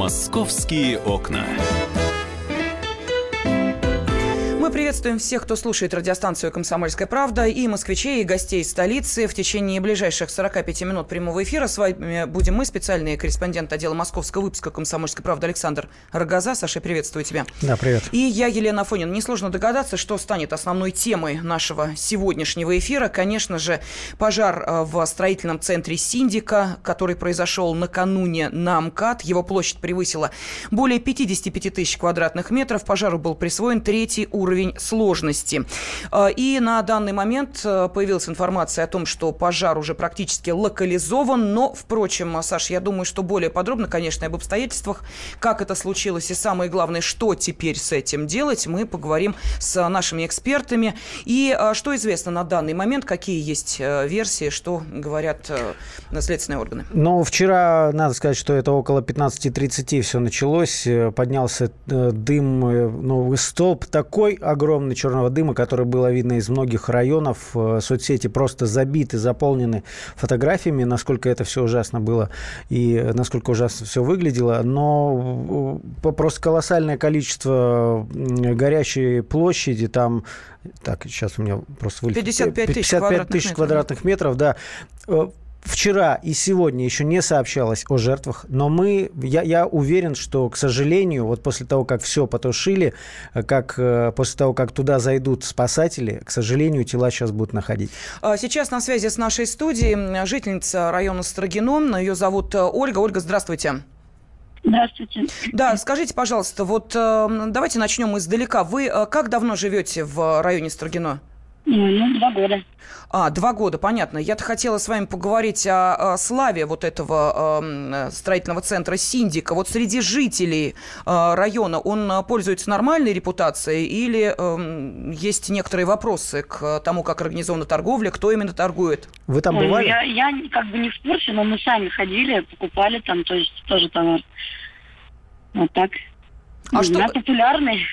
Московские окна. Мы приветствуем всех, кто слушает радиостанцию «Комсомольская правда» и москвичей, и гостей столицы. В течение ближайших 45 минут прямого эфира с вами будем мы, специальный корреспондент отдела московского выпуска «Комсомольской правды» Александр Рогоза. Саша, приветствую тебя. Да, привет. И я, Елена Фонин. Несложно догадаться, что станет основной темой нашего сегодняшнего эфира. Конечно же, пожар э, в строительном центре «Синдика», который произошел накануне на МКАД. Его площадь превысила более 55 тысяч квадратных метров. Пожару был присвоен третий уровень уровень сложности. А, и на данный момент э, появилась информация о том, что пожар уже практически локализован, но, впрочем, Саш, я думаю, что более подробно, конечно, об обстоятельствах, как это случилось и самое главное, что теперь с этим делать, мы поговорим с нашими экспертами. И а, что известно на данный момент, какие есть э, версии, что говорят э, следственные органы? Ну, вчера, надо сказать, что это около 15.30 все началось, поднялся дым, ну, столб такой огромный черного дыма, который было видно из многих районов. Э, соцсети просто забиты, заполнены фотографиями, насколько это все ужасно было и насколько ужасно все выглядело. Но э, просто колоссальное количество горящей площади, там так, сейчас у меня просто вылетит. 55 тысяч 55 квадратных, тысяч квадратных метров, да э, вчера и сегодня еще не сообщалось о жертвах, но мы, я, я уверен, что, к сожалению, вот после того, как все потушили, как э, после того, как туда зайдут спасатели, к сожалению, тела сейчас будут находить. А, сейчас на связи с нашей студией жительница района Строгино, ее зовут э, Ольга. Ольга, здравствуйте. Здравствуйте. Да, скажите, пожалуйста, вот э, давайте начнем издалека. Вы как давно живете в районе Строгино? Ну, два года. А, два года, понятно. Я-то хотела с вами поговорить о, о славе вот этого э, строительного центра Синдика. Вот среди жителей э, района он пользуется нормальной репутацией или э, есть некоторые вопросы к тому, как организована торговля, кто именно торгует? Вы там бывали? Я, я как бы не в курсе, но мы сами ходили, покупали там, то есть тоже товар. Вот так. А что... популярный.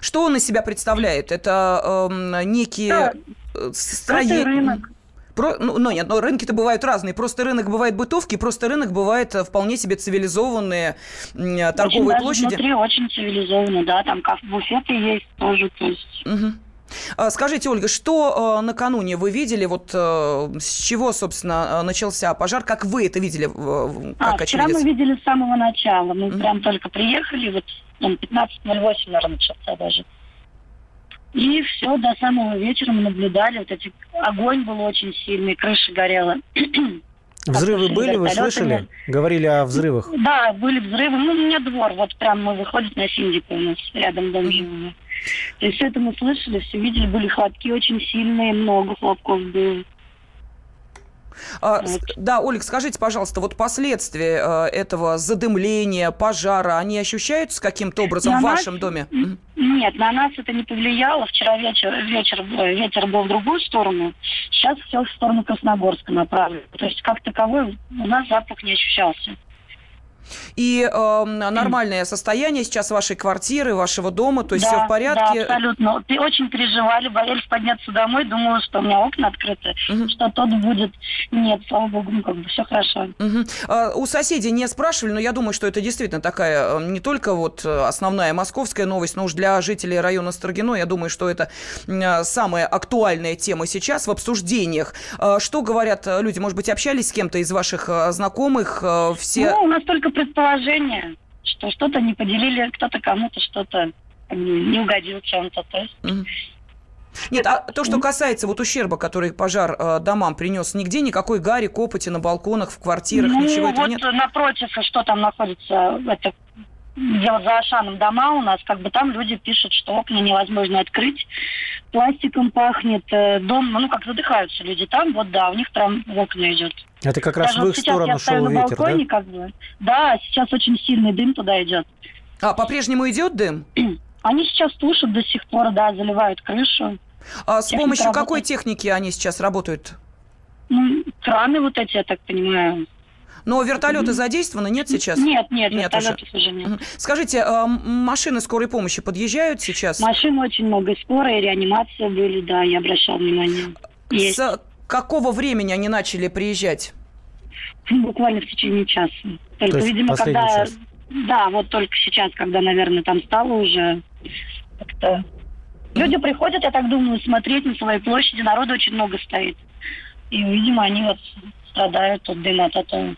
Что он из себя представляет? Это э, некие да. Э, строения... рынок. Про, ну, ну нет, но рынки-то бывают разные. Просто рынок бывает бытовки, просто рынок бывает э, вполне себе цивилизованные э, торговые очень площади. Внутри очень цивилизованно, да, там буфеты есть тоже, то есть. Угу. Скажите, Ольга, что э, накануне вы видели, вот с чего, собственно, начался пожар, как вы это видели? Как а, вчера мы видели с самого начала, мы угу. прям только приехали, вот 15.08, наверное, начался даже. И все, до самого вечера мы наблюдали. Вот эти огонь был очень сильный, крыша горела. Взрывы были, вы слышали? Говорили о взрывах. Да, были взрывы. Ну, у меня двор, вот прям мы выходим на Синдику, у нас рядом дом живет. То есть все это мы слышали, все видели, были хлопки очень сильные, много хлопков было. А, вот. Да, Ольга, скажите, пожалуйста, вот последствия э, этого задымления, пожара, они ощущаются каким-то образом на в вашем нас... доме? Нет, на нас это не повлияло. Вчера вечер, вечер, ветер был в другую сторону. Сейчас все в сторону Красногорска направлен. То есть как таковой у нас запах не ощущался. И э, нормальное состояние сейчас вашей квартиры, вашего дома, то есть да, все в порядке? Да, абсолютно. Ты очень переживали, боялись подняться домой, думала, что у меня окна открыты, угу. что тот будет. Нет, слава богу, ну как бы все хорошо. Угу. А, у соседей не спрашивали, но я думаю, что это действительно такая не только вот основная московская новость, но уж для жителей района Строгино, я думаю, что это самая актуальная тема сейчас в обсуждениях. А, что говорят люди? Может быть, общались с кем-то из ваших знакомых? Все... Ну, у нас только предположение, что что-то не поделили, кто-то кому-то что-то не угодил чем-то. То есть... Нет, а то, что касается вот ущерба, который пожар э, домам принес, нигде никакой гари, копоти на балконах, в квартирах, ну, ничего вот этого нет? напротив, что там находится, это где за Ашаном дома у нас, как бы там люди пишут, что окна невозможно открыть, пластиком пахнет, э, дом, ну как задыхаются люди там, вот да, у них прям в окна идет. Это как раз Даже в их сторону шел ветер, балконе, да? Как бы, да, сейчас очень сильный дым туда идет. А, по-прежнему идет дым? Они сейчас тушат до сих пор, да, заливают крышу. А с Техника помощью работает. какой техники они сейчас работают? Ну, краны вот эти, я так понимаю. Но вертолеты mm-hmm. задействованы, нет сейчас? Нет, нет, нет вертолетов уже, уже нет. Скажите, а машины скорой помощи подъезжают сейчас? Машин очень много, скорая, реанимация были, да, я обращал внимание. Есть. С какого времени они начали приезжать? Буквально в течение часа. Только, видимо, когда... Час. Да, вот только сейчас, когда, наверное, там стало уже как-то... Люди приходят, я так думаю, смотреть на своей площади, народу очень много стоит. И, видимо, они вот страдают от дыма от этого.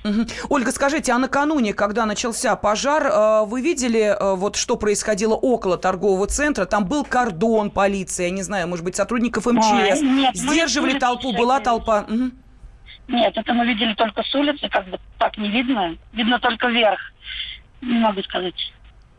Ольга, скажите, а накануне, когда начался пожар, э, вы видели, э, вот что происходило около торгового центра? Там был кордон полиции, я не знаю, может быть, сотрудников МЧС. Ой, нет, мы Сдерживали не толпу, была толпа. Нет, это мы видели только с улицы, как бы так не видно. Видно только вверх. Не могу сказать.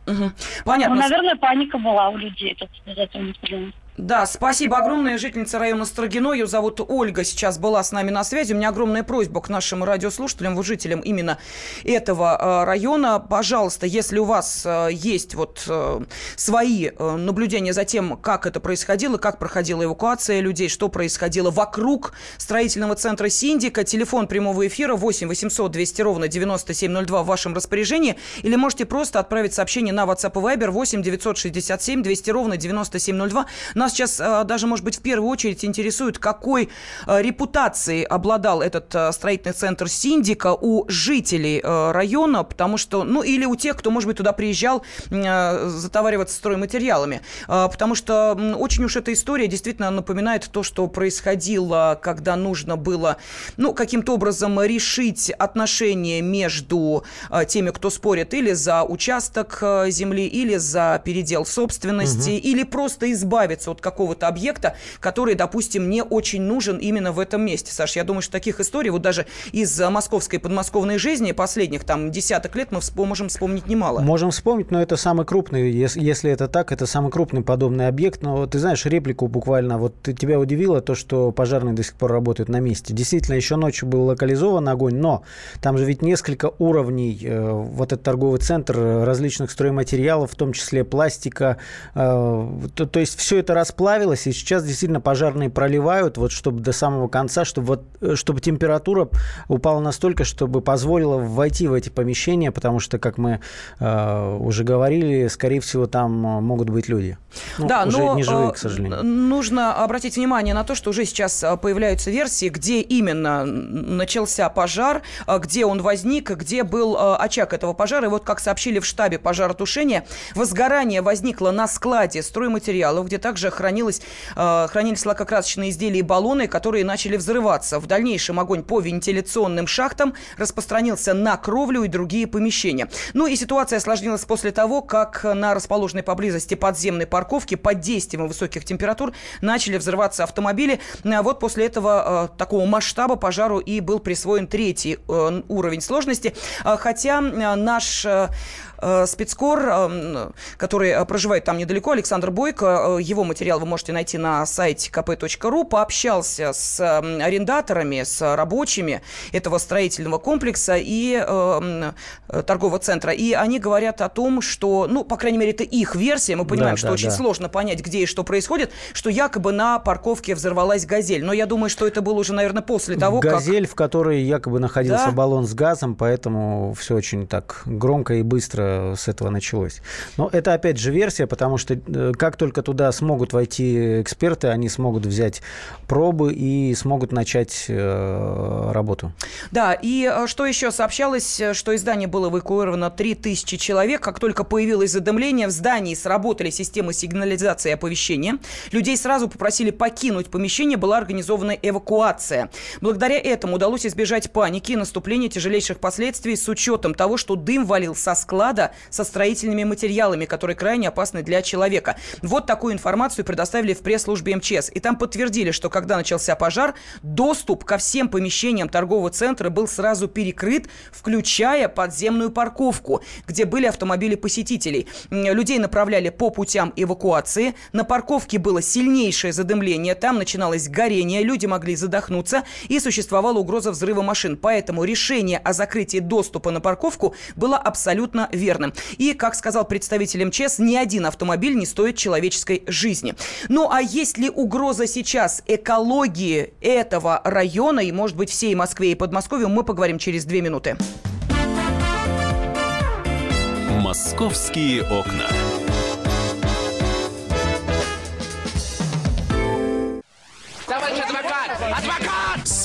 Мгм. Понятно. Ну, наверное, паника была у людей. Этого не понимаю. Да, спасибо огромное. Жительница района Строгино, ее зовут Ольга, сейчас была с нами на связи. У меня огромная просьба к нашим радиослушателям, жителям именно этого э, района. Пожалуйста, если у вас э, есть вот э, свои наблюдения за тем, как это происходило, как проходила эвакуация людей, что происходило вокруг строительного центра Синдика, телефон прямого эфира 8 800 200 ровно 9702 в вашем распоряжении, или можете просто отправить сообщение на WhatsApp и Viber 8 967 200 ровно 9702. Нас сейчас э, даже, может быть, в первую очередь интересует, какой э, репутацией обладал этот э, строительный центр Синдика у жителей района, потому что, ну, или у тех, кто, может быть, туда приезжал затовариваться стройматериалами. Потому что очень уж эта история действительно напоминает то, что происходило, когда нужно было, ну, каким-то образом решить отношения между теми, кто спорит или за участок земли, или за передел собственности, или просто избавиться от какого-то объекта, который, допустим, не очень нужен именно в этом месте. Саш, я думаю, что таких историй вот даже из э, московской подмосковной жизни последних там десяток лет мы всп- можем вспомнить немало. Можем вспомнить, но это самый крупный, ес- если это так, это самый крупный подобный объект. Но ты знаешь, реплику буквально, вот тебя удивило то, что пожарные до сих пор работают на месте. Действительно, еще ночью был локализован огонь, но там же ведь несколько уровней, э, вот этот торговый центр э, различных стройматериалов, в том числе пластика, то, то есть все это расплавилось, и сейчас действительно пожарные проливают, вот чтобы до самого конца, чтобы, вот, э, чтобы температура упала настолько, чтобы позволила войти в эти помещения, потому что, как мы э, уже говорили, скорее всего, там э, могут быть люди. Ну, да, уже но не живые, э, к сожалению. нужно обратить внимание на то, что уже сейчас появляются версии, где именно начался пожар, где он возник, где был очаг этого пожара. И вот как сообщили в штабе пожаротушения, возгорание возникло на складе стройматериалов, где также хранилось, э, хранились лакокрасочные изделия и баллоны, которые начали взрываться. В дальнейшем огонь по вентиляционным шахтам распространился на кровлю и другие помещения. Ну и ситуация осложнилась после того, как на расположенной поблизости подземной парковке под действием высоких температур начали взрываться автомобили. А Вот после этого э, такого масштаба пожару и был присвоен третий уровень сложности. Хотя наш спецкор, э, который э, проживает там недалеко, Александр Бойко, э, его материал вы можете найти на сайте kp.ru, пообщался с э, арендаторами, с рабочими этого строительного комплекса и э, э, торгового центра. И они говорят о том, что, ну, по крайней мере, это их версия, мы понимаем, Да, что да, очень да. сложно понять, где и что происходит, что якобы на парковке взорвалась «Газель». Но я думаю, что это было уже, наверное, после того, как... Газель, в которой якобы находился Да. баллон с газом, поэтому все очень так громко и быстро с этого началось. Но это опять же версия, потому что э, как только туда смогут войти эксперты, они смогут взять пробы и смогут начать э, работу. Да, и э, что еще сообщалось, э, что из здания было эвакуировано 3000 человек. Как только появилось задымление, в здании сработали системы сигнализации и оповещения. Людей сразу попросили покинуть помещение, была организована эвакуация. Благодаря этому удалось избежать паники и наступления тяжелейших последствий с учетом того, что дым валил со склада со строительными материалами, которые крайне опасны для человека. Вот такую информацию предоставили в пресс-службе МЧС. И там подтвердили, что когда начался пожар, доступ ко всем помещениям торгового центра был сразу перекрыт, включая подземную парковку, где были автомобили посетителей. Людей направляли по путям эвакуации. На парковке было сильнейшее задымление, там начиналось горение, люди могли задохнуться и существовала угроза взрыва машин. Поэтому решение о закрытии доступа на парковку было абсолютно верным. И, как сказал представитель МЧС, ни один автомобиль не стоит человеческой жизни. Ну а есть ли угроза сейчас экологии этого района и, может быть, всей Москве и Подмосковью, мы поговорим через две минуты. «Московские окна».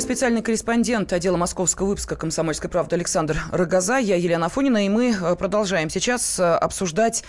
студии специальный корреспондент отдела московского выпуска «Комсомольской правды» Александр Рогоза. Я Елена Афонина, и мы э, продолжаем сейчас э, обсуждать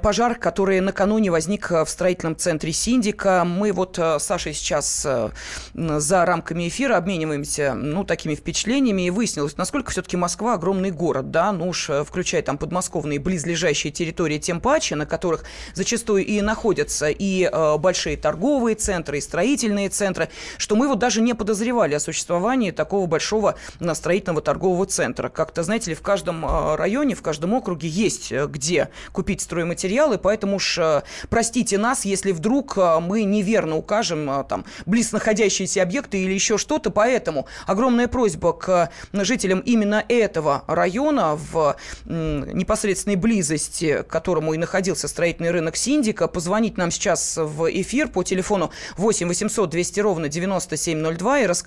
пожар, который накануне возник в строительном центре Синдика. Мы вот с Сашей сейчас э, за рамками эфира обмениваемся, ну, такими впечатлениями, и выяснилось, насколько все-таки Москва огромный город, да, ну уж включая там подмосковные близлежащие территории, тем паче, на которых зачастую и находятся и большие торговые центры, и строительные центры, что мы вот даже не подозреваем подозревали о существовании такого большого строительного торгового центра. Как-то, знаете ли, в каждом а, районе, в каждом округе есть э, где купить стройматериалы, поэтому уж э, простите нас, если вдруг э, мы неверно укажем там близ находящиеся объекты или еще что-то. Поэтому огромная просьба к жителям именно этого района в непосредственной близости, к которому и находился строительный рынок Синдика, позвонить нам сейчас в эфир по телефону 8 800 200 ровно 9702 и рассказать,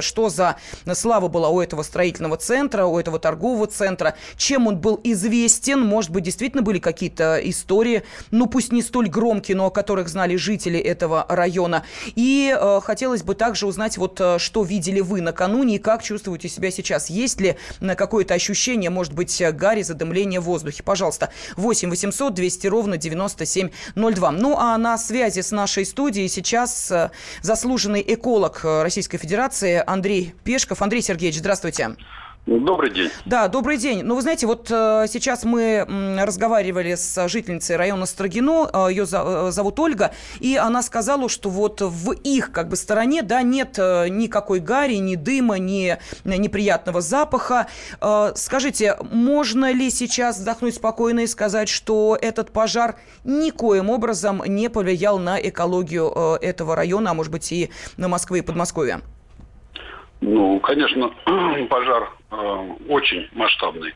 что за слава была у этого строительного центра, у этого торгового центра, чем он был известен, может быть, действительно были какие-то истории, ну, пусть не столь громкие, но о которых знали жители этого района. И э, хотелось бы также узнать, вот э, что видели вы накануне и как чувствуете себя сейчас. Есть ли на какое-то ощущение, может быть, гари, задымление в воздухе? Пожалуйста, 8 800 200 ровно 9702. Ну, а на связи с нашей студией сейчас э, заслуженный эколог Российской Федерации Андрей Пешков. Андрей Сергеевич, здравствуйте. Добрый день. Да, добрый день. Ну, вы знаете, вот э, сейчас мы м, разговаривали с жительницей района Строгино, э, ее за, э, зовут Ольга, и она сказала, что вот в их как бы стороне, да, нет э, никакой гари, ни дыма, ни неприятного запаха. Э, скажите, можно ли сейчас вздохнуть спокойно и сказать, что этот пожар никоим образом не повлиял на экологию э, этого района, а может быть и на Москвы и Подмосковье? Ну, конечно, пожар э, очень масштабный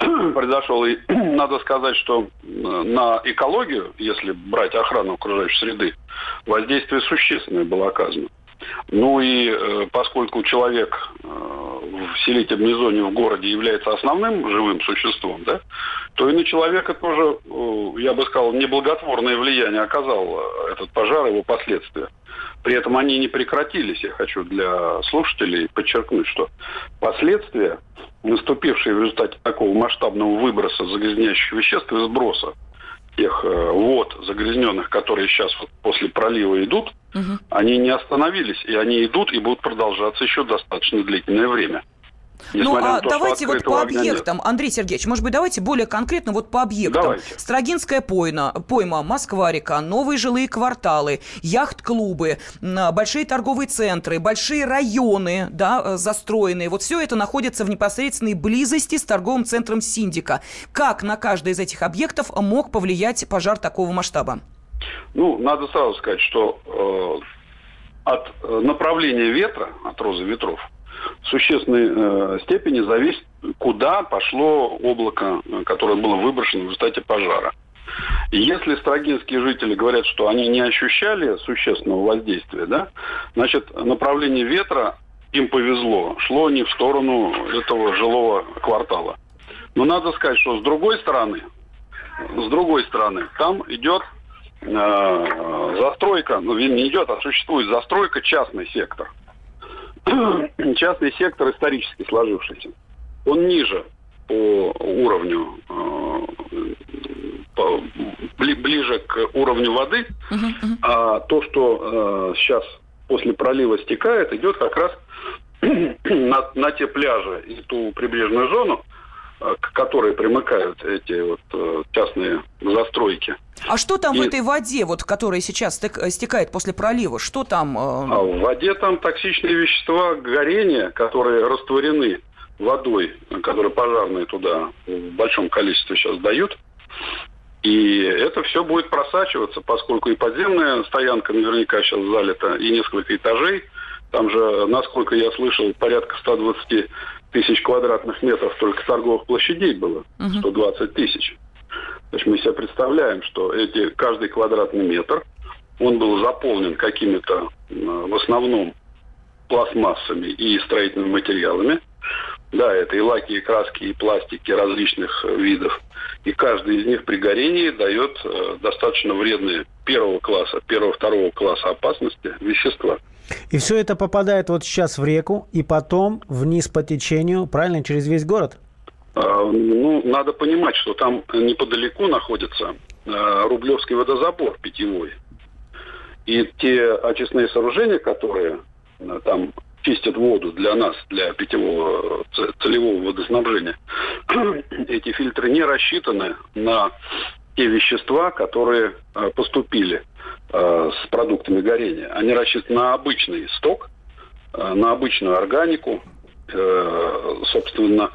произошел. И надо сказать, что э, на экологию, если брать охрану окружающей среды, воздействие существенное было оказано. Ну и э, поскольку человек э, в селительной зоне в городе является основным живым существом, да, то и на человека тоже, э, я бы сказал, неблаготворное влияние оказал э, этот пожар, его последствия. При этом они не прекратились. Я хочу для слушателей подчеркнуть, что последствия, наступившие в результате такого масштабного выброса загрязняющих веществ и сброса тех э, вод загрязненных, которые сейчас после пролива идут, угу. они не остановились, и они идут и будут продолжаться еще достаточно длительное время. Ну, а то, давайте вот по объектам, нет. Андрей Сергеевич, может быть, давайте более конкретно вот по объектам. Давайте. Строгинская пойма, пойма, Москва-река, новые жилые кварталы, яхт-клубы, большие торговые центры, большие районы, да, э, застроенные. Вот все это находится в непосредственной близости с торговым центром Синдика. Как на каждый из этих объектов мог повлиять пожар такого масштаба? Ну, надо сразу сказать, что э, от э, направления ветра, от розы ветров, в существенной э, степени зависит, куда пошло облако, э, которое было выброшено в результате пожара. И если строгинские жители говорят, что они не ощущали существенного воздействия, да, значит, направление ветра им повезло, шло не в сторону этого жилого квартала. Но надо сказать, что с другой стороны, с другой стороны, там идет э, застройка, ну, не идет, а существует застройка частный сектор. частный сектор исторически сложившийся, он ниже по уровню, э, по, ближе к уровню воды, а то, что э, сейчас после пролива стекает, идет как раз на, на те пляжи и ту прибрежную зону, к которой примыкают эти вот э, частные застройки. А что там и... в этой воде, вот, которая сейчас стекает после пролива? Что там? Э... А в воде там токсичные вещества горения, которые растворены водой, которые пожарные туда в большом количестве сейчас дают. И это все будет просачиваться, поскольку и подземная стоянка наверняка сейчас залита, и несколько этажей. Там же, насколько я слышал, порядка 120 тысяч квадратных метров только торговых площадей было, 120 тысяч. То есть мы себе представляем, что эти, каждый квадратный метр он был заполнен какими-то в основном пластмассами и строительными материалами. Да, это и лаки, и краски, и пластики различных видов. И каждый из них при горении дает э, достаточно вредные первого класса, первого-второго класса опасности вещества. И все это попадает вот сейчас в реку и потом вниз по течению, правильно, через весь город? А, ну, надо понимать, что там неподалеку находится а, Рублевский водозабор питьевой. И те очистные сооружения, которые а, там чистят воду для нас, для питьевого целевого водоснабжения, эти фильтры не рассчитаны на те вещества, которые поступили с продуктами горения. Они рассчитаны на обычный сток, на обычную органику, собственно,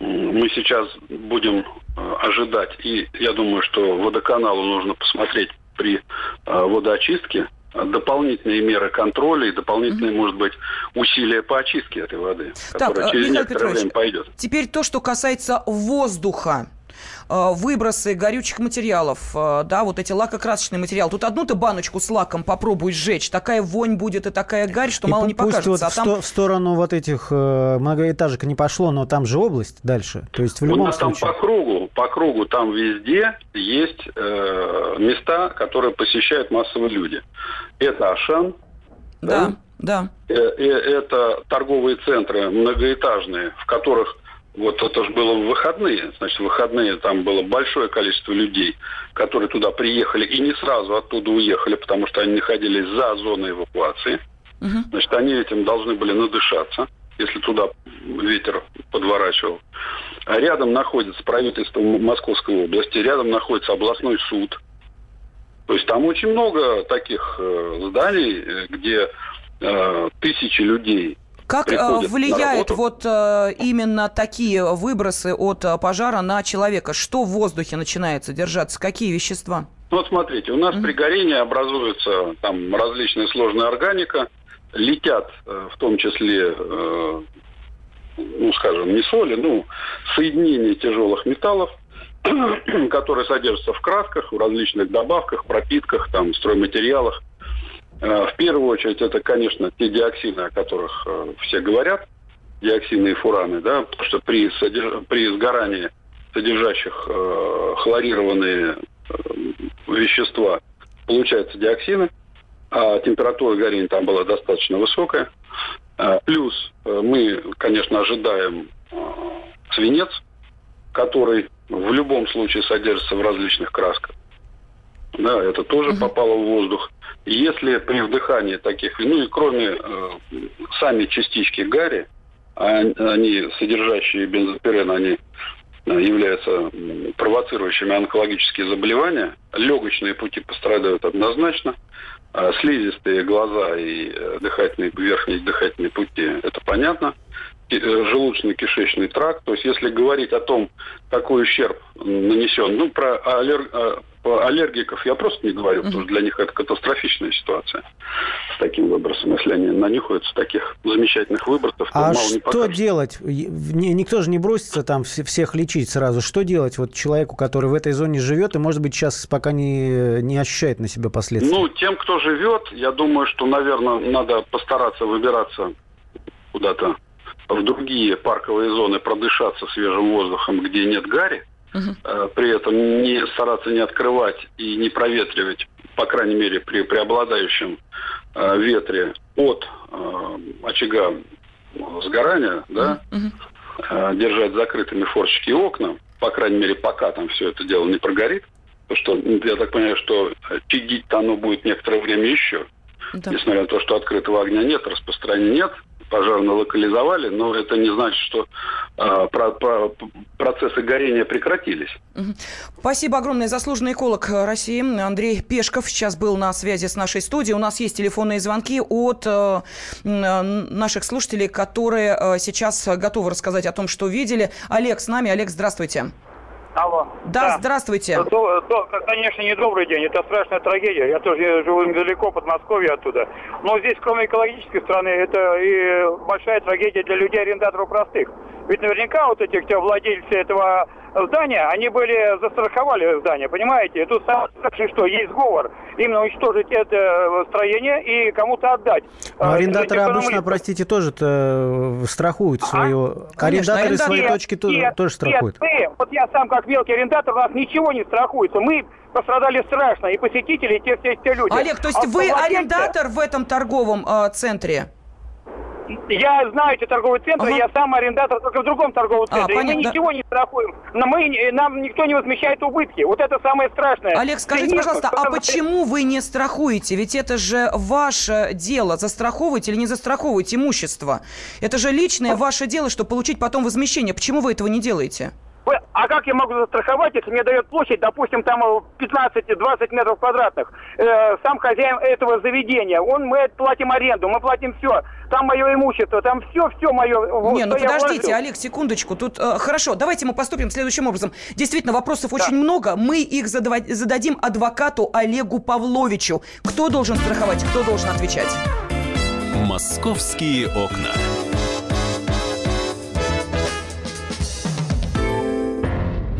мы сейчас будем э, ожидать, и я думаю, что водоканалу нужно посмотреть при э, водоочистке дополнительные меры контроля и дополнительные, mm-hmm. может быть, усилия по очистке этой воды, так, которая через Михаил некоторое Петрович, время пойдет. Теперь то, что касается воздуха. Э, выбросы горючих материалов, э, да, вот эти лакокрасочные материалы. Тут одну ты баночку с лаком попробуй сжечь, такая вонь будет и такая гарь, что и мало не покажется. Вот а в, там... в сторону вот этих э, многоэтажек не пошло, но там же область дальше. То есть в любом У случае... там по кругу, по кругу там везде есть э, места, которые посещают массовые люди. Это Ашан, да, да. да. Это торговые центры многоэтажные, в которых вот это же было в выходные. Значит, в выходные там было большое количество людей, которые туда приехали и не сразу оттуда уехали, потому что они находились за зоной эвакуации. Угу. Значит, они этим должны были надышаться, если туда ветер подворачивал. А рядом находится правительство Московской области, рядом находится областной суд. То есть там очень много таких э, зданий, э, где э, тысячи людей как э, влияет вот э, именно такие выбросы от э, пожара на человека? Что в воздухе начинает содержаться? Какие вещества? Ну, вот смотрите, у нас mm-hmm. при горении образуется там различная сложная органика, летят в том числе, ну, скажем, не соли, ну, соединения тяжелых металлов, которые содержатся в красках, в различных добавках, пропитках, там, стройматериалах. Э, в первую очередь, это, конечно, те диоксины, о которых э, все говорят, диоксины и фураны, да, потому что при, содерж... при сгорании содержащих э, хлорированные э, вещества получаются диоксины, а температура горения там была достаточно высокая. Э, плюс э, мы, конечно, ожидаем э, свинец, который в любом случае содержится в различных красках. Да, это тоже угу. попало в воздух. Если при вдыхании таких, ну и кроме э, сами частички гари, а они, содержащие бензопирен, они э, являются провоцирующими онкологические заболевания. Легочные пути пострадают однозначно. А слизистые глаза и э, дыхательные, верхние дыхательные пути, это понятно. Э, желудочно-кишечный тракт. То есть, если говорить о том, какой ущерб нанесен, ну, про аллер аллергиков я просто не говорю, потому что для них это катастрофичная ситуация с таким выбросом. Если они нанюхаются таких замечательных выбросов, то а мало не что делать? Никто же не бросится там всех лечить сразу. Что делать вот человеку, который в этой зоне живет и, может быть, сейчас пока не, не ощущает на себе последствия? Ну, тем, кто живет, я думаю, что, наверное, надо постараться выбираться куда-то в другие парковые зоны, продышаться свежим воздухом, где нет гари, Угу. При этом не стараться не открывать и не проветривать, по крайней мере, при преобладающем э, ветре от э, очага сгорания, да, угу. держать закрытыми форчики и окна, по крайней мере, пока там все это дело не прогорит. Потому что я так понимаю, что чадить-то оно будет некоторое время еще. Да. Несмотря на то, что открытого огня нет, распространения нет, пожарно локализовали, но это не значит, что э, про, про, процессы горения прекратились. Спасибо огромное. Заслуженный эколог России Андрей Пешков сейчас был на связи с нашей студией. У нас есть телефонные звонки от э, наших слушателей, которые э, сейчас готовы рассказать о том, что видели. Олег с нами. Олег, здравствуйте. Алло. Да, да. здравствуйте. То, то, конечно, не добрый день, это страшная трагедия. Я тоже живу недалеко, Подмосковье оттуда. Но здесь, кроме экологической стороны, это и большая трагедия для людей, арендаторов простых. Ведь наверняка вот этих владельцы этого здания, они были, застраховали здание, понимаете? И тут страшное, что есть сговор именно уничтожить это строение и кому-то отдать. Но А, арендаторы это обычно, экономист. простите, тоже -то страхуют свое... Конечно, арендаторы арендатор- свои Нет, точки то- нет, тоже страхуют. Нет, мы, вот я сам как мелкий арендатор, у нас ничего не страхуется. Мы пострадали страшно, и посетители, и те, все те люди. Олег, то есть А вы владельцы- арендатор в этом торговом э, центре? Я знаю эти торговые центры, Ага. я сам арендатор только в другом торговом А, центре. и понятно. мы ничего не страхуем. Но мы, нам никто не возмещает убытки. Вот это самое страшное. Олег, скажите, Нет, пожалуйста, а почему вы не страхуете? Ведь это же ваше дело, застраховывать или не застраховывать имущество. Это же личное ваше дело, чтобы получить потом возмещение. Почему вы этого не делаете? Вы- А как я могу застраховать, если мне дает площадь, допустим, там э, 15-20 метров квадратных? Э, сам хозяин этого заведения, он, мы платим аренду, мы платим все. Там мое имущество, там все-все мое. вот, Не, ну подождите, вложил. Олег, секундочку. Тут э, хорошо, давайте мы поступим следующим образом. Действительно, вопросов очень много. Мы их зададим адвокату Олегу Павловичу. Кто должен страховать, кто должен отвечать? Московские окна.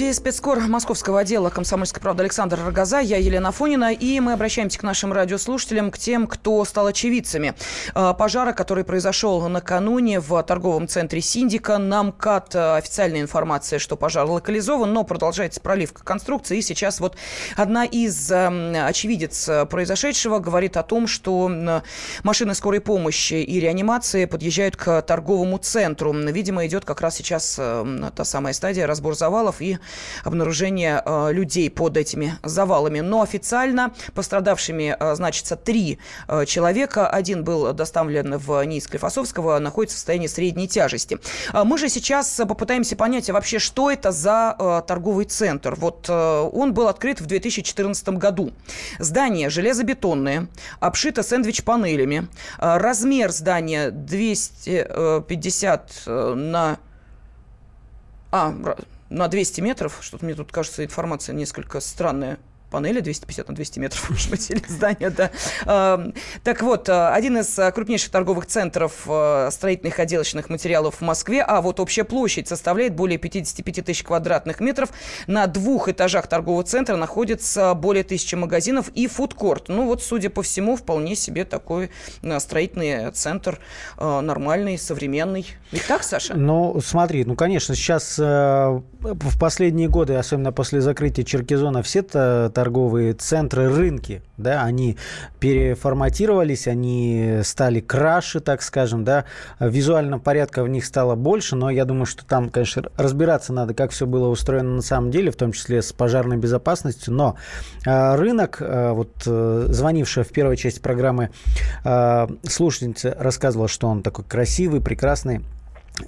Студии спецкор московского отдела «Комсомольской правды» Александр Рогоза, я Елена Фонина, и мы обращаемся к нашим радиослушателям, к тем, кто стал очевидцами э, пожара, который произошел накануне в торговом центре «Синдика». Нам КАТ э, официальная информация, что пожар локализован, но продолжается проливка конструкции, и сейчас вот одна из э, очевидец произошедшего говорит о том, что машины скорой помощи и реанимации подъезжают к торговому центру. Видимо, идет как раз сейчас э, та самая стадия разбор завалов и обнаружение э, людей под этими завалами. Но официально пострадавшими э, значится три э, человека. Один был доставлен в НИИ Склифосовского, находится в состоянии средней тяжести. А Мы же сейчас попытаемся понять а вообще, что это за торговый центр. Вот он был открыт в 2014 году. Здание железобетонное, обшито сэндвич-панелями. Размер здания 250 э, на... А, на 200 метров. Что-то мне тут кажется информация несколько странная. Панели 250 на 200 метров, может быть, или здание, да. Так вот, э, один из э, крупнейших торговых центров э, строительных отделочных материалов в Москве, а вот общая площадь составляет более 55 тысяч квадратных метров. На двух этажах торгового центра находится более тысячи магазинов и фудкорт. Ну вот, судя по всему, вполне себе такой строительный центр нормальный, современный. Ведь так, Саша? Ну, смотри, ну, конечно, сейчас в последние годы, особенно после закрытия Черкизона, все та- торговые центры, рынки, да, они переформатировались, они стали краше, так скажем, да, визуально порядка в них стало больше, но я думаю, что там, конечно, разбираться надо, как все было устроено на самом деле, в том числе с пожарной безопасностью, но э, рынок, э, вот э, звонившая в первой части программы э, слушательница рассказывала, что он такой красивый, прекрасный,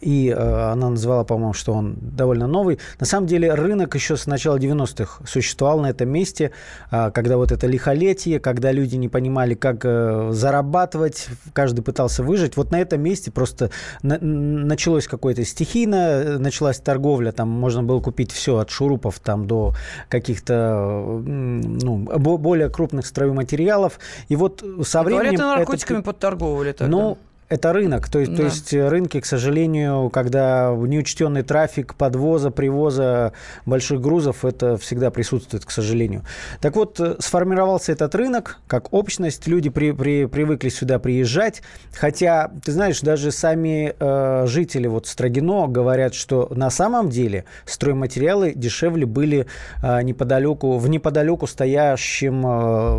и э, она называла, по-моему, что он довольно новый. На самом деле рынок еще с начала 90-х существовал на этом месте, э, когда вот это лихолетие, когда люди не понимали, как э, зарабатывать, каждый пытался выжить. Вот на этом месте просто на- началось какое-то стихийно, э, началась торговля, там можно было купить все от шурупов там до каких-то ну, бо- более крупных стройматериалов. И вот со временем... Говорят, и это- наркотиками подторговывали тогда. ну, это рынок. То есть, то Да. есть э, рынки, к сожалению, когда неучтенный трафик подвоза, привоза больших грузов, это всегда присутствует, к сожалению. Так вот, э, сформировался этот рынок как общность, люди при, при- привыкли сюда приезжать. Хотя, ты знаешь, даже сами э, жители вот Строгино говорят, что на самом деле стройматериалы дешевле были э, неподалеку, в неподалеку стоящем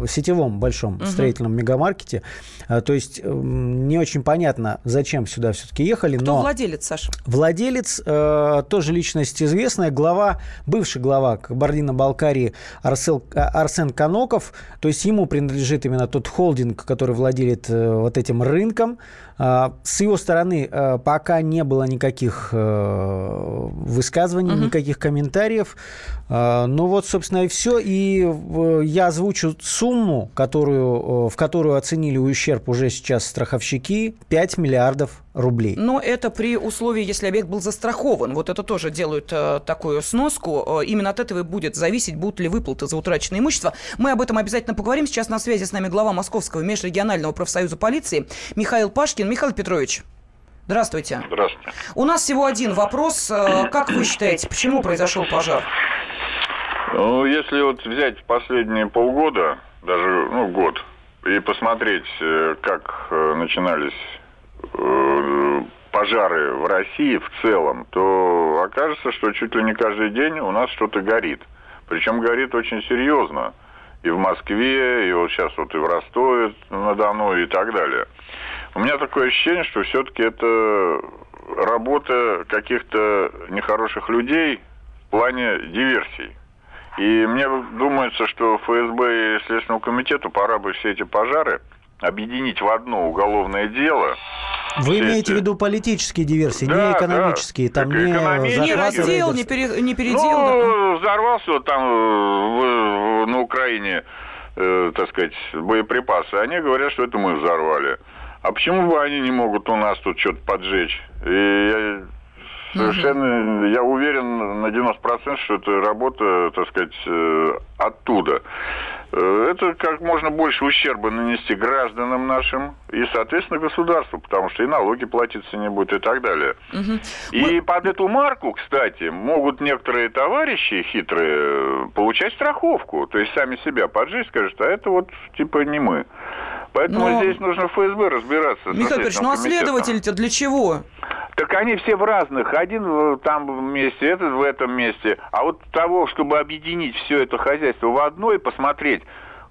э, сетевом большом строительном мегамаркете. А, То есть м, не очень понятно, непонятно, зачем сюда все-таки ехали. Кто но владелец, Саша? Владелец, э, тоже личность известная, глава, бывший глава Кабардино-Балкарии Арсел, а, Арсен Каноков. То есть ему принадлежит именно тот холдинг, который владеет э, вот этим рынком. А, с его стороны э, пока не было никаких э, высказываний, угу. никаких комментариев. А, ну вот, собственно, и все. И я озвучу сумму, которую, в которую оценили ущерб уже сейчас страховщики. 5 миллиардов рублей. Но это при условии, если объект был застрахован. Вот это тоже делают э, такую сноску. Именно от этого и будет зависеть, будут ли выплаты за утраченное имущество. Мы об этом обязательно поговорим. Сейчас на связи с нами глава Московского межрегионального профсоюза полиции Михаил Пашкин. Михаил Петрович. Здравствуйте. Здравствуйте. У нас всего один вопрос. Э, как вы считаете, почему произошел пожар? Ну, если вот взять последние полгода, даже ну, год, и посмотреть, э, как э, начинались пожары в России в целом, то окажется, что чуть ли не каждый день у нас что-то горит. Причем горит очень серьезно. И в Москве, и вот сейчас вот и в Ростове на Дону и так далее. У меня такое ощущение, что все-таки это работа каких-то нехороших людей в плане диверсий. И мне думается, что ФСБ и Следственному комитету пора бы все эти пожары объединить в одно уголовное дело. Вы имеете эти... в виду политические диверсии, да, не экономические, да. там не Не раздел, не, пере, не передел. Ну, взорвался там в, в, на Украине, э, так сказать, боеприпасы. Они говорят, что это мы взорвали. А почему бы они не могут у нас тут что-то поджечь? И я совершенно, угу. я уверен на 90%, что это работа, так сказать, э, оттуда. Э, это как можно больше ущерба нанести гражданам нашим и, соответственно, государству, потому что и налоги платиться не будет и так далее. Угу. И Мы... под эту марку, кстати, могут некоторые товарищи хитрые получать страховку, то есть сами себя поджечь, скажут, а это вот типа не мы. Поэтому Но... здесь нужно ФСБ разбираться. Михаил Петрович, ну а следователь-то для чего? Так они все в разных. Один там месте, этот в этом месте. А вот того, чтобы объединить все это хозяйство в одно и посмотреть,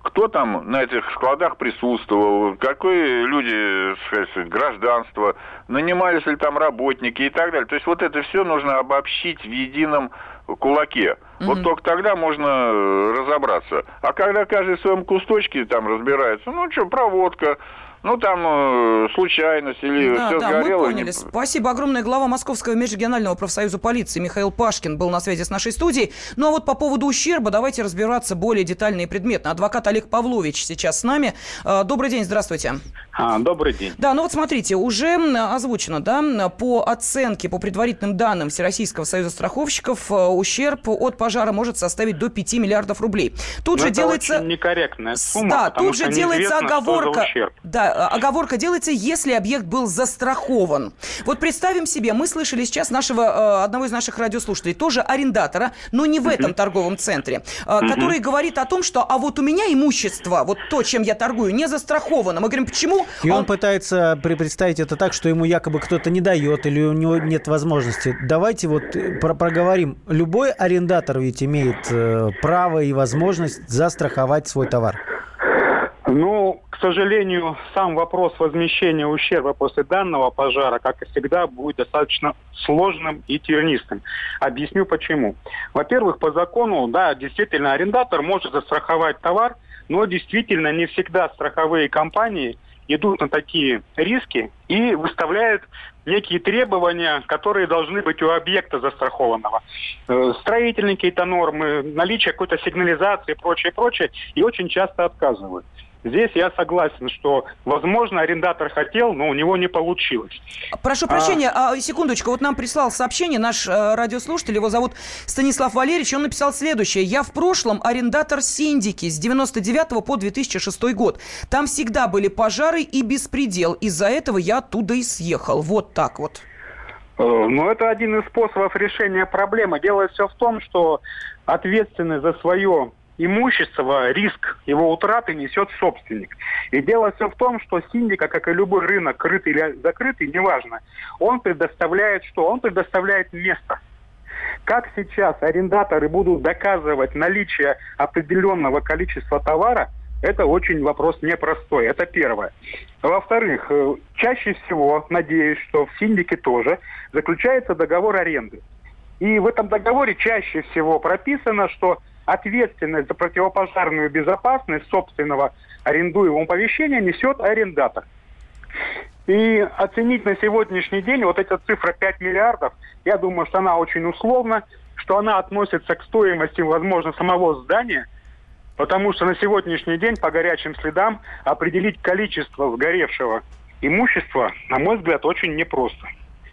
кто там на этих складах присутствовал, какие люди, сказать, гражданство, нанимались ли там работники и так далее. То есть вот это все нужно обобщить в едином кулаке. Mm-hmm. Вот только тогда можно э, разобраться. А когда каждый в своем кусточке там разбирается, ну что, проводка, ну, там э, случайность или да, все да, сгорело. мы поняли. Не... Спасибо огромное. Глава Московского межрегионального профсоюза полиции Михаил Пашкин был на связи с нашей студией. Ну, а вот по поводу ущерба давайте разбираться более детально и предметно. Адвокат Олег Павлович сейчас с нами. Э, добрый день, здравствуйте. А, добрый день. Да, ну вот смотрите, уже озвучено, да, по оценке, по предварительным данным Всероссийского союза страховщиков, э, ущерб от пожара может составить до 5 миллиардов рублей. Тут Но ну, же делается... Очень некорректная сумма, Да, тут же делается оговорка. Да, оговорка делается, если объект был застрахован. Вот представим себе, мы слышали сейчас нашего, э, одного из наших радиослушателей, тоже арендатора, но не в этом торговом центре, э, который говорит о том, что а вот у меня имущество, вот то, чем я торгую, не застраховано. Мы говорим, почему? И он, он пытается представить это так, что ему якобы кто-то не дает или у него нет возможности. Давайте вот про проговорим. Любой арендатор ведь имеет право и возможность застраховать свой товар. Ну, к сожалению, сам вопрос возмещения ущерба после данного пожара, как и всегда, будет достаточно сложным и тернистым. Объясню почему. Во-первых, по закону, да, действительно, арендатор может застраховать товар, но действительно не всегда страховые компании идут на такие риски и выставляют некие требования, которые должны быть у объекта застрахованного. Э, строительные какие-то нормы, наличие какой-то сигнализации и прочее, прочее, и очень часто отказывают. Здесь я согласен, что, возможно, арендатор хотел, но у него не получилось. Прошу прощения, а... секундочку. Вот нам прислал сообщение наш э, радиослушатель, его зовут Станислав Валерьевич, он написал следующее. Я в прошлом арендатор синдики с 99 по 2006 год. Там всегда были пожары и беспредел. Из-за этого я оттуда и съехал. Вот так вот. Э, ну, это один из способов решения проблемы. Дело все в том, что ответственность за свое имущество, риск его утраты несет собственник. И дело все в том, что синдика, как и любой рынок, крытый или закрытый, неважно, он предоставляет что? Он предоставляет место. Как сейчас арендаторы будут доказывать наличие определенного количества товара, это очень вопрос непростой. Это первое. Во-вторых, э, чаще всего, надеюсь, что в синдике тоже заключается договор аренды. И в этом договоре чаще всего прописано, что ответственность за противопожарную безопасность собственного арендуемого помещения несет арендатор. И оценить на сегодняшний день вот эта цифра 5 миллиардов, я думаю, что она очень условна, что она относится к стоимости, возможно, самого здания, потому что на сегодняшний день по горячим следам определить количество сгоревшего имущества, на мой взгляд, очень непросто.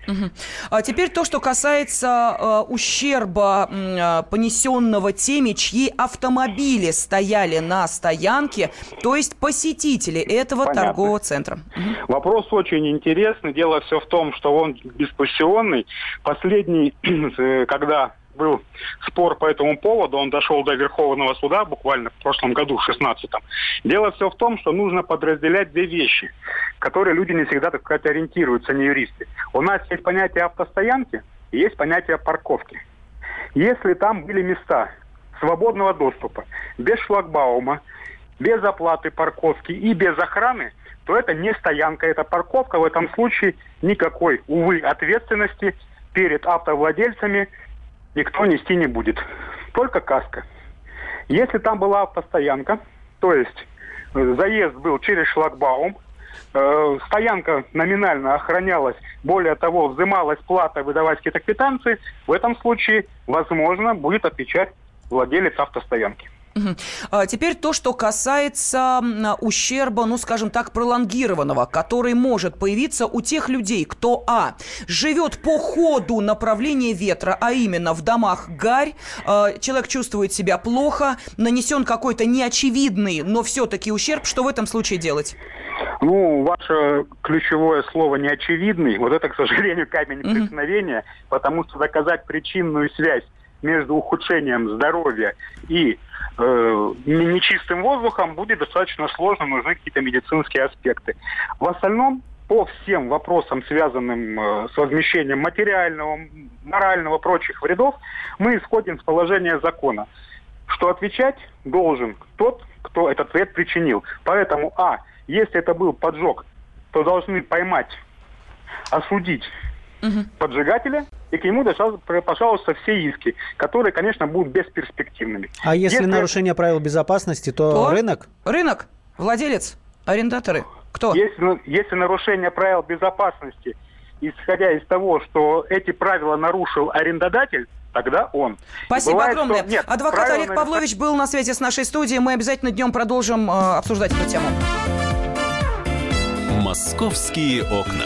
Угу. А теперь то, что касается э, ущерба э, понесенного теми, чьи автомобили стояли на стоянке, то есть посетители этого Понятно. торгового центра. Угу. Вопрос очень интересный. Дело все в том, что он дискуссионный. Последний, э, когда был спор по этому поводу, он дошел до Верховного суда буквально в прошлом году, в 16-м. Дело все в том, что нужно подразделять две вещи, которые люди не всегда, так сказать, ориентируются, не юристы. У нас есть понятие автостоянки и есть понятие парковки. Если там были места свободного доступа, без шлагбаума, без оплаты парковки и без охраны, то это не стоянка, это парковка. В этом случае никакой, увы, ответственности перед автовладельцами никто нести не будет. Только каска. Если там была автостоянка, то есть э, заезд был через шлагбаум, э, стоянка номинально охранялась, более того, взималась плата, выдавать какие-то квитанции, в этом случае, возможно, будет отвечать владелец автостоянки. А теперь то, что касается ущерба, ну, скажем так, пролонгированного, который может появиться у тех людей, кто, а, живет по ходу направления ветра, а именно в домах гарь, а, человек чувствует себя плохо, нанесен какой-то неочевидный, но все-таки ущерб, что в этом случае делать? Ну, ваше ключевое слово неочевидный, вот это, к сожалению, камень преткновения, mm-hmm. потому что доказать причинную связь между ухудшением здоровья и э, нечистым воздухом будет достаточно сложно, нужны какие-то медицинские аспекты. В остальном по всем вопросам, связанным э, с возмещением материального, морального, прочих вредов, мы исходим с положения закона, что отвечать должен тот, кто этот вред причинил. Поэтому, а, если это был поджог, то должны поймать, осудить угу. поджигателя, и к нему, пожалуйста, все иски, которые, конечно, будут бесперспективными. А если, если... нарушение правил безопасности, то, то рынок? Рынок, владелец, арендаторы, кто? Если, если нарушение правил безопасности, исходя из того, что эти правила нарушил арендодатель, тогда он. Спасибо бывает, огромное. Что... Нет, Адвокат Олег Павлович был на связи с нашей студией. Мы обязательно днем продолжим э, обсуждать эту тему. Московские окна.